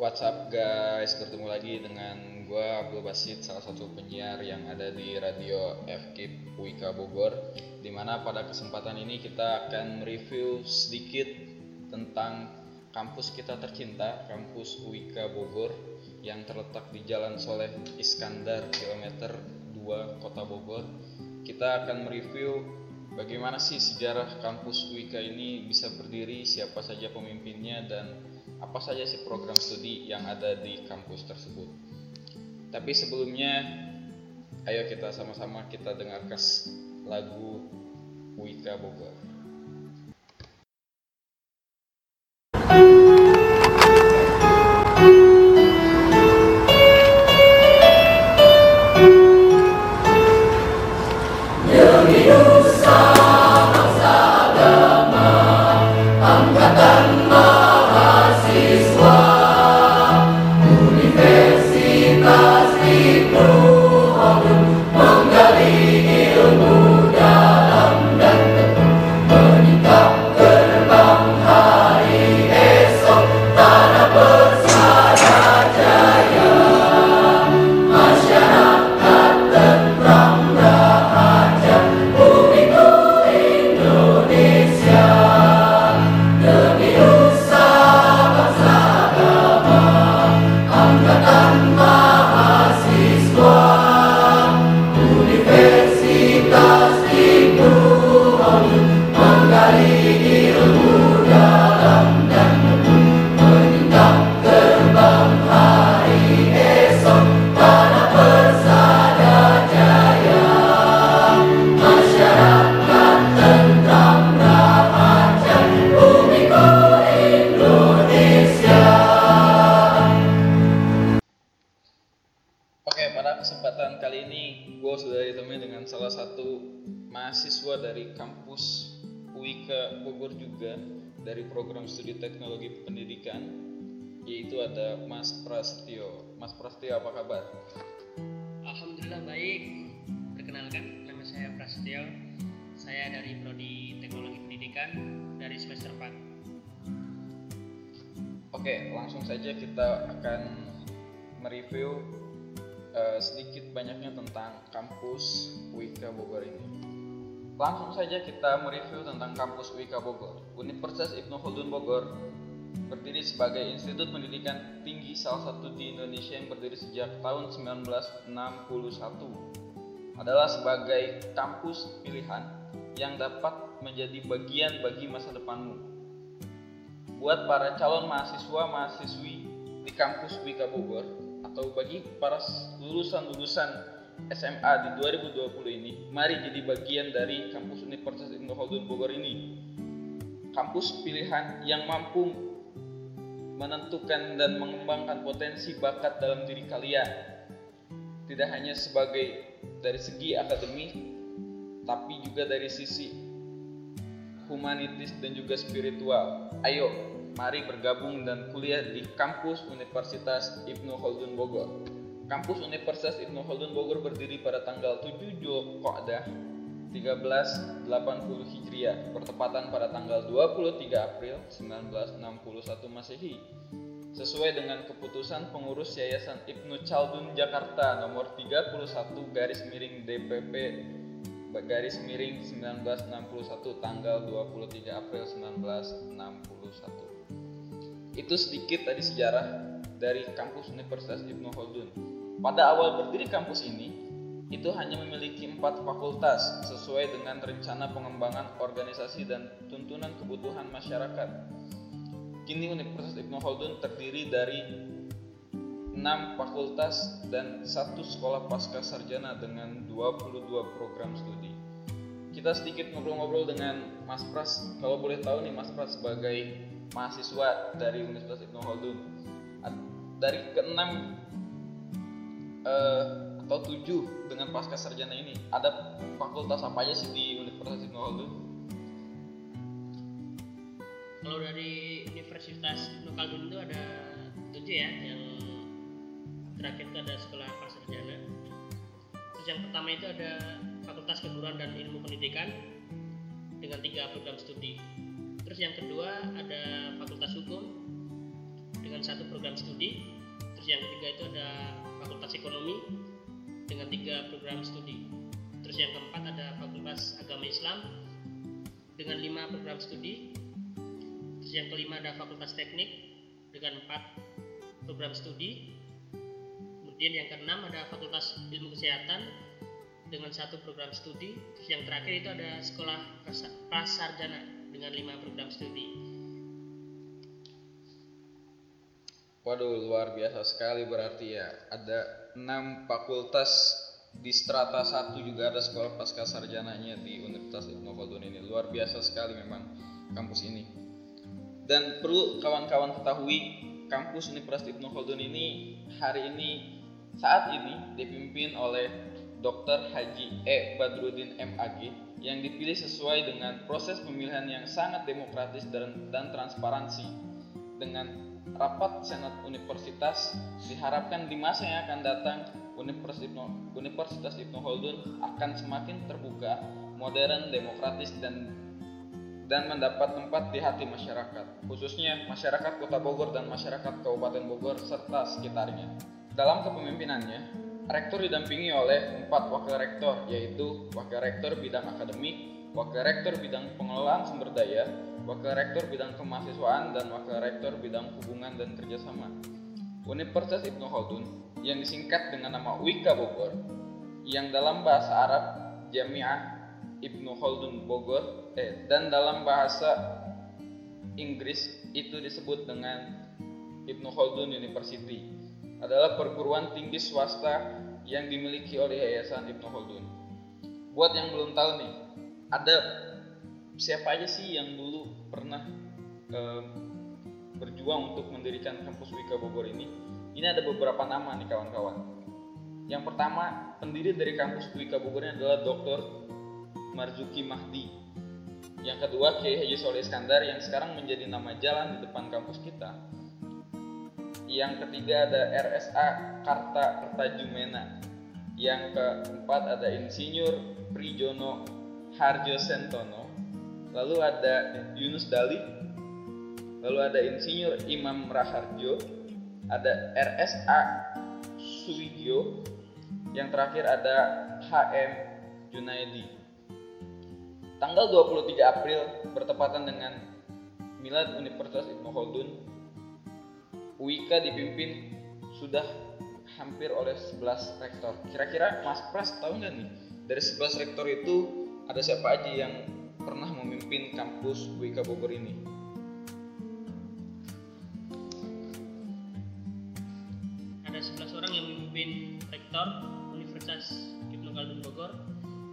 What's up guys, bertemu lagi dengan gue Abdul Basit, salah satu penyiar yang ada di radio FKIP Wika Bogor Di mana pada kesempatan ini kita akan mereview sedikit tentang kampus kita tercinta, kampus Wika Bogor yang terletak di Jalan Soleh Iskandar, kilometer 2 Kota Bogor. Kita akan mereview bagaimana sih sejarah kampus Wika ini bisa berdiri, siapa saja pemimpinnya, dan apa saja sih program studi yang ada di kampus tersebut. Tapi sebelumnya, ayo kita sama-sama kita dengarkan lagu Wika Bogor. Dari kampus UIK Bogor juga dari program studi teknologi pendidikan yaitu ada Mas Prasetyo. Mas Prasetyo apa kabar? Alhamdulillah baik. Perkenalkan, nama saya Prasetyo. Saya dari Prodi Teknologi Pendidikan dari semester 4. Oke, langsung saja kita akan mereview eh, sedikit banyaknya tentang kampus UIK Bogor ini. Langsung saja kita mereview tentang kampus UIK Bogor. Universitas Ibnu Khaldun Bogor berdiri sebagai institut pendidikan tinggi salah satu di Indonesia yang berdiri sejak tahun 1961. Adalah sebagai kampus pilihan yang dapat menjadi bagian bagi masa depanmu. Buat para calon mahasiswa mahasiswi di kampus UIK Bogor atau bagi para lulusan-lulusan SMA di 2020 ini, mari jadi bagian dari kampus Universitas Ibnu Khaldun Bogor ini. Kampus pilihan yang mampu menentukan dan mengembangkan potensi bakat dalam diri kalian. Tidak hanya sebagai dari segi akademik, tapi juga dari sisi humanitis dan juga spiritual. Ayo, mari bergabung dan kuliah di kampus Universitas Ibnu Khaldun Bogor. Kampus Universitas Ibnu Khaldun Bogor berdiri pada tanggal 7 Zulqa'dah 1380 Hijriah, bertepatan pada tanggal 23 April 1961 Masehi. Sesuai dengan keputusan pengurus Yayasan Ibnu Khaldun Jakarta nomor 31 garis miring DPP garis miring 1961 tanggal 23 April 1961. Itu sedikit tadi sejarah dari kampus Universitas Ibnu Khaldun. Pada awal berdiri kampus ini, itu hanya memiliki empat fakultas sesuai dengan rencana pengembangan organisasi dan tuntunan kebutuhan masyarakat. Kini Universitas Ibnu Khaldun terdiri dari 6 fakultas dan satu sekolah pasca sarjana dengan 22 program studi. Kita sedikit ngobrol-ngobrol dengan Mas Pras. Kalau boleh tahu nih Mas Pras sebagai mahasiswa dari Universitas Ibnu Khaldun. Dari keenam eh, atau tujuh dengan pasca sarjana ini, ada fakultas apa aja sih di Universitas Ibnu Khaldun? Kalau dari Universitas Ibnu Khaldun itu ada tujuh ya, yang terakhir itu ada sekolah prasarjana. Terus yang pertama itu ada Fakultas Keguruan dan Ilmu Pendidikan dengan tiga program studi. Terus yang kedua ada Fakultas Hukum dengan satu program studi. Terus yang ketiga itu ada Fakultas Ekonomi dengan tiga program studi. Terus yang keempat ada Fakultas Agama Islam dengan lima program studi. Terus yang kelima ada Fakultas Teknik dengan empat program studi. Kemudian yang keenam ada Fakultas Ilmu Kesehatan dengan satu program studi. Terus yang terakhir itu ada Sekolah Prasa- Prasarjana dengan lima program studi. Waduh, luar biasa sekali berarti ya. Ada enam fakultas di strata satu juga ada sekolah pasca sarjananya di Universitas Ibnu Khaldun ini. Luar biasa sekali memang kampus ini. Dan perlu kawan-kawan ketahui, kampus Universitas Ibnu Khaldun ini hari ini saat ini dipimpin oleh Dr. Haji E. Badrudin MAG yang dipilih sesuai dengan proses pemilihan yang sangat demokratis dan, dan transparansi dengan rapat senat universitas diharapkan di masa yang akan datang Universitas Ibnu, Khaldun akan semakin terbuka, modern, demokratis dan dan mendapat tempat di hati masyarakat, khususnya masyarakat Kota Bogor dan masyarakat Kabupaten Bogor serta sekitarnya. Dalam kepemimpinannya, rektor didampingi oleh empat wakil rektor, yaitu wakil rektor bidang akademik, wakil rektor bidang pengelolaan sumber daya, wakil rektor bidang kemahasiswaan, dan wakil rektor bidang hubungan dan kerjasama. Universitas Ibnu Khaldun yang disingkat dengan nama UIKA Bogor, yang dalam bahasa Arab Jami'ah Ibnu Khaldun Bogor, eh, dan dalam bahasa Inggris itu disebut dengan Ibnu Khaldun University, adalah perguruan tinggi swasta yang dimiliki oleh Yayasan Ibnu Khaldun. Buat yang belum tahu nih, ada siapa aja sih yang dulu pernah em, berjuang untuk mendirikan kampus Wika Bogor ini? Ini ada beberapa nama nih kawan-kawan. Yang pertama, pendiri dari kampus Wika Bogor ini adalah Dr. Marzuki Mahdi. Yang kedua, Kiai Haji Soleh Iskandar yang sekarang menjadi nama jalan di depan kampus kita. Yang ketiga ada RSA Karta Kertajumena. Yang keempat ada Insinyur Prijono Harjo Sentono. Lalu ada Yunus Dali. Lalu ada Insinyur Imam Raharjo. Ada RSA Suwigyo. Yang terakhir ada HM Junaidi. Tanggal 23 April bertepatan dengan Milad Universitas Ibnu Khaldun UIKA dipimpin sudah hampir oleh 11 rektor. Kira-kira Mas Pras tahu nggak nih dari 11 rektor itu ada siapa aja yang pernah memimpin kampus UIKA Bogor ini? Ada 11 orang yang memimpin rektor Universitas Ibnu Khaldun Bogor.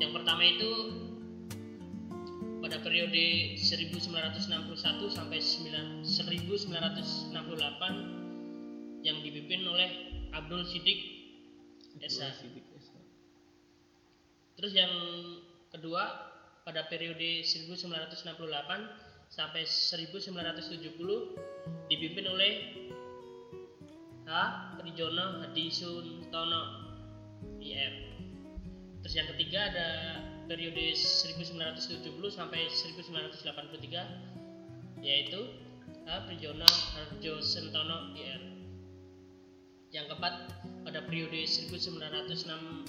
Yang pertama itu pada periode 1961 sampai 9 1968 yang dipimpin oleh Abdul Sidik SH. Terus yang kedua pada periode 1968 sampai 1970 dipimpin oleh H. Trijono Hadi Suntono IR. Terus yang ketiga ada periode 1970 sampai 1983 yaitu H. Prijono Harjo Sentono IR. Yang keempat pada periode 1983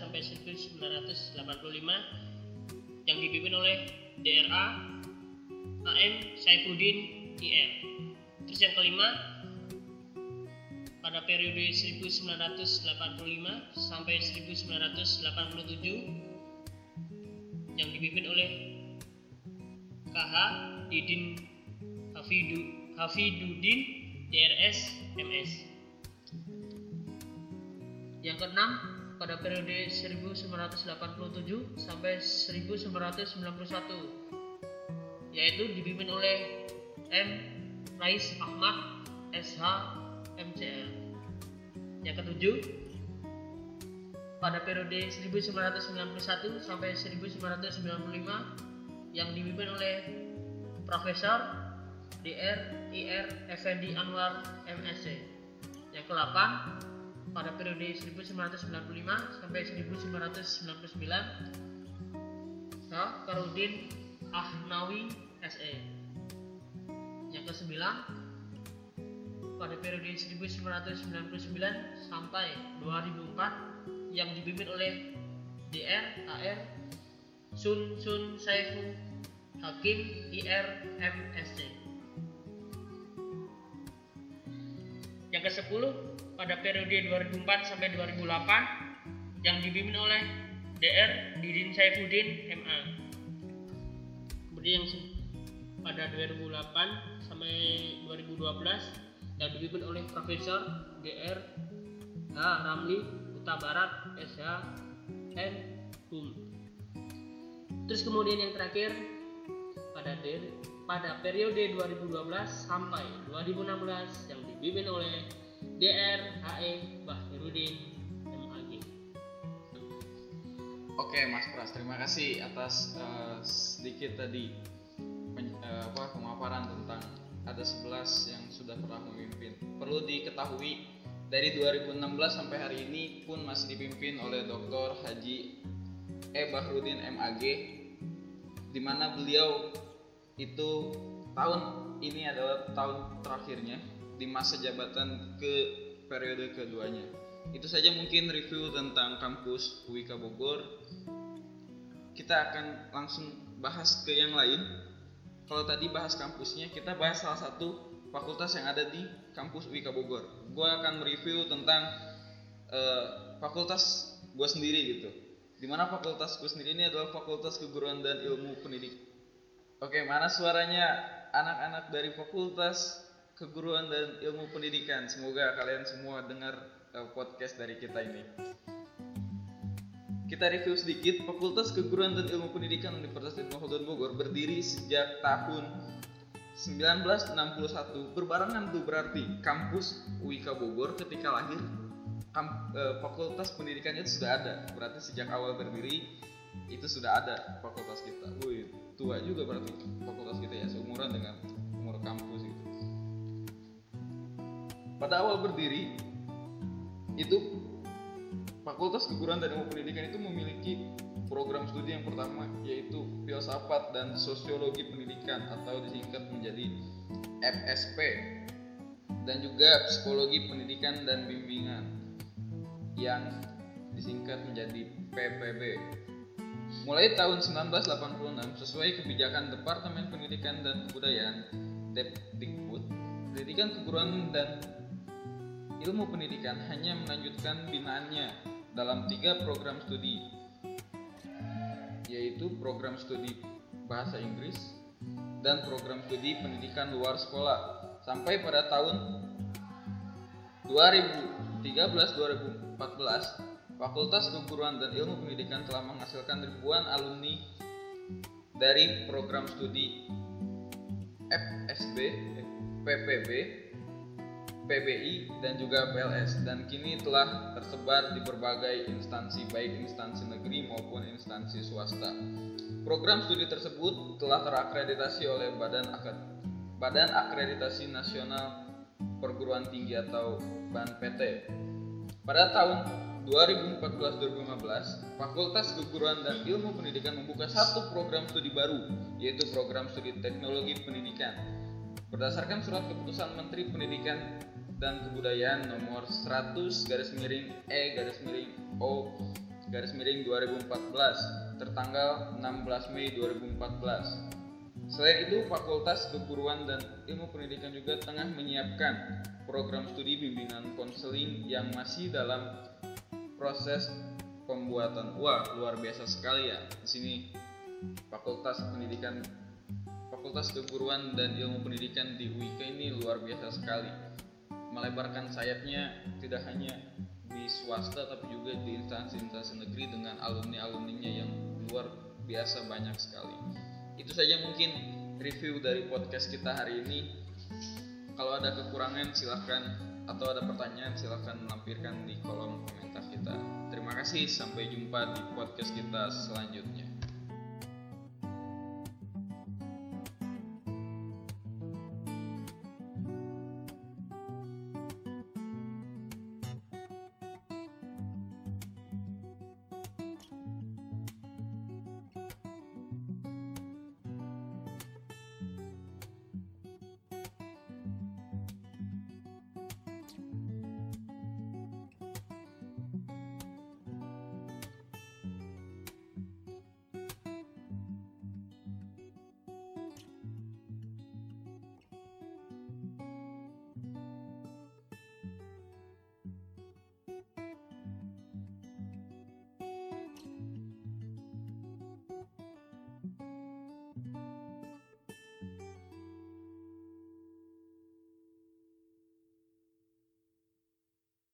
sampai 1985 yang dipimpin oleh DRA AM Saifuddin IR. Terus yang kelima pada periode 1985 sampai 1987 yang dipimpin oleh KH Didin Hafidu, Hafiduddin DRS MS. Yang keenam pada periode 1987 sampai 1991 yaitu dipimpin oleh M. Rais Ahmad SH MCL. Yang ketujuh pada periode 1991 sampai 1995 yang dipimpin oleh Profesor Dr. IR Effendi Anwar MSc. Yang ke-8 pada periode 1995 sampai 1999 H. Karudin Ahnawi SE. Yang ke-9 pada periode 1999 sampai 2004 yang dipimpin oleh DR, AR, Sun Sun Saifu, Hakim, IR, MSC. Yang ke-10 pada periode 2004 sampai 2008 yang dipimpin oleh DR Didin Saifuddin MA. Kemudian yang pada 2008 sampai 2012 yang dipimpin oleh Profesor DR H. Ramli Huta Barat SH M. Hum. Terus kemudian yang terakhir pada pada periode 2012 sampai 2016 yang dipimpin oleh DR HE Bahirudin MAG. Oke Mas Pras, terima kasih atas eh, sedikit tadi pen- eh, apa, pemaparan tentang ada 11 yang sudah pernah memimpin. Perlu diketahui dari 2016 sampai hari ini pun masih dipimpin oleh Dr. Haji E. Bahrudin MAG di mana beliau itu tahun ini adalah tahun terakhirnya di masa jabatan ke periode keduanya. Itu saja mungkin review tentang kampus UIK Bogor. Kita akan langsung bahas ke yang lain. Kalau tadi bahas kampusnya, kita bahas salah satu fakultas yang ada di kampus UIK Bogor. Gua akan mereview tentang eh, fakultas gue sendiri gitu. Di mana fakultas gue sendiri ini adalah Fakultas Keguruan dan Ilmu Pendidikan. Oke, mana suaranya anak-anak dari Fakultas Keguruan dan Ilmu Pendidikan? Semoga kalian semua dengar eh, podcast dari kita ini. Kita review sedikit, Fakultas Keguruan dan Ilmu Pendidikan Universitas Khaldun Bogor berdiri sejak tahun 1961. Berbarengan tuh berarti kampus UIK Bogor ketika lahir kam- eh, Fakultas Pendidikannya itu sudah ada. Berarti sejak awal berdiri itu sudah ada fakultas kita. Wih, tua juga berarti fakultas kita ya, seumuran dengan umur kampus itu. Pada awal berdiri itu Fakultas Keguruan dan Ilmu Pendidikan itu memiliki program studi yang pertama yaitu filsafat dan sosiologi pendidikan atau disingkat menjadi FSP dan juga psikologi pendidikan dan bimbingan yang disingkat menjadi PPB. Mulai tahun 1986 sesuai kebijakan Departemen Pendidikan dan Kebudayaan Depdikbud, pendidikan keguruan dan ilmu pendidikan hanya melanjutkan binaannya dalam tiga program studi yaitu program studi bahasa Inggris dan program studi pendidikan luar sekolah sampai pada tahun 2013-2014 Fakultas Keguruan dan Ilmu Pendidikan telah menghasilkan ribuan alumni dari program studi FSB, PPB, PBI dan juga PLS dan kini telah tersebar di berbagai instansi baik instansi negeri maupun instansi swasta. Program studi tersebut telah terakreditasi oleh Badan Akad Badan Akreditasi Nasional Perguruan Tinggi atau BANPT. Pada tahun 2014-2015, Fakultas Keguruan dan Ilmu Pendidikan membuka satu program studi baru, yaitu program studi Teknologi Pendidikan. Berdasarkan surat keputusan Menteri Pendidikan dan Kebudayaan nomor 100 garis miring E garis miring O garis miring 2014 tertanggal 16 Mei 2014. Selain itu, Fakultas Keguruan dan Ilmu Pendidikan juga tengah menyiapkan program studi bimbingan konseling yang masih dalam proses pembuatan. Wah, luar biasa sekali ya. Di sini Fakultas Pendidikan Fakultas Keguruan dan Ilmu Pendidikan di UIK ini luar biasa sekali. Melebarkan sayapnya tidak hanya di swasta tapi juga di instansi-instansi negeri dengan alumni-alumninya yang luar biasa banyak sekali. Itu saja mungkin review dari podcast kita hari ini. Kalau ada kekurangan silahkan atau ada pertanyaan silahkan lampirkan di kolom komentar kita. Terima kasih, sampai jumpa di podcast kita selanjutnya.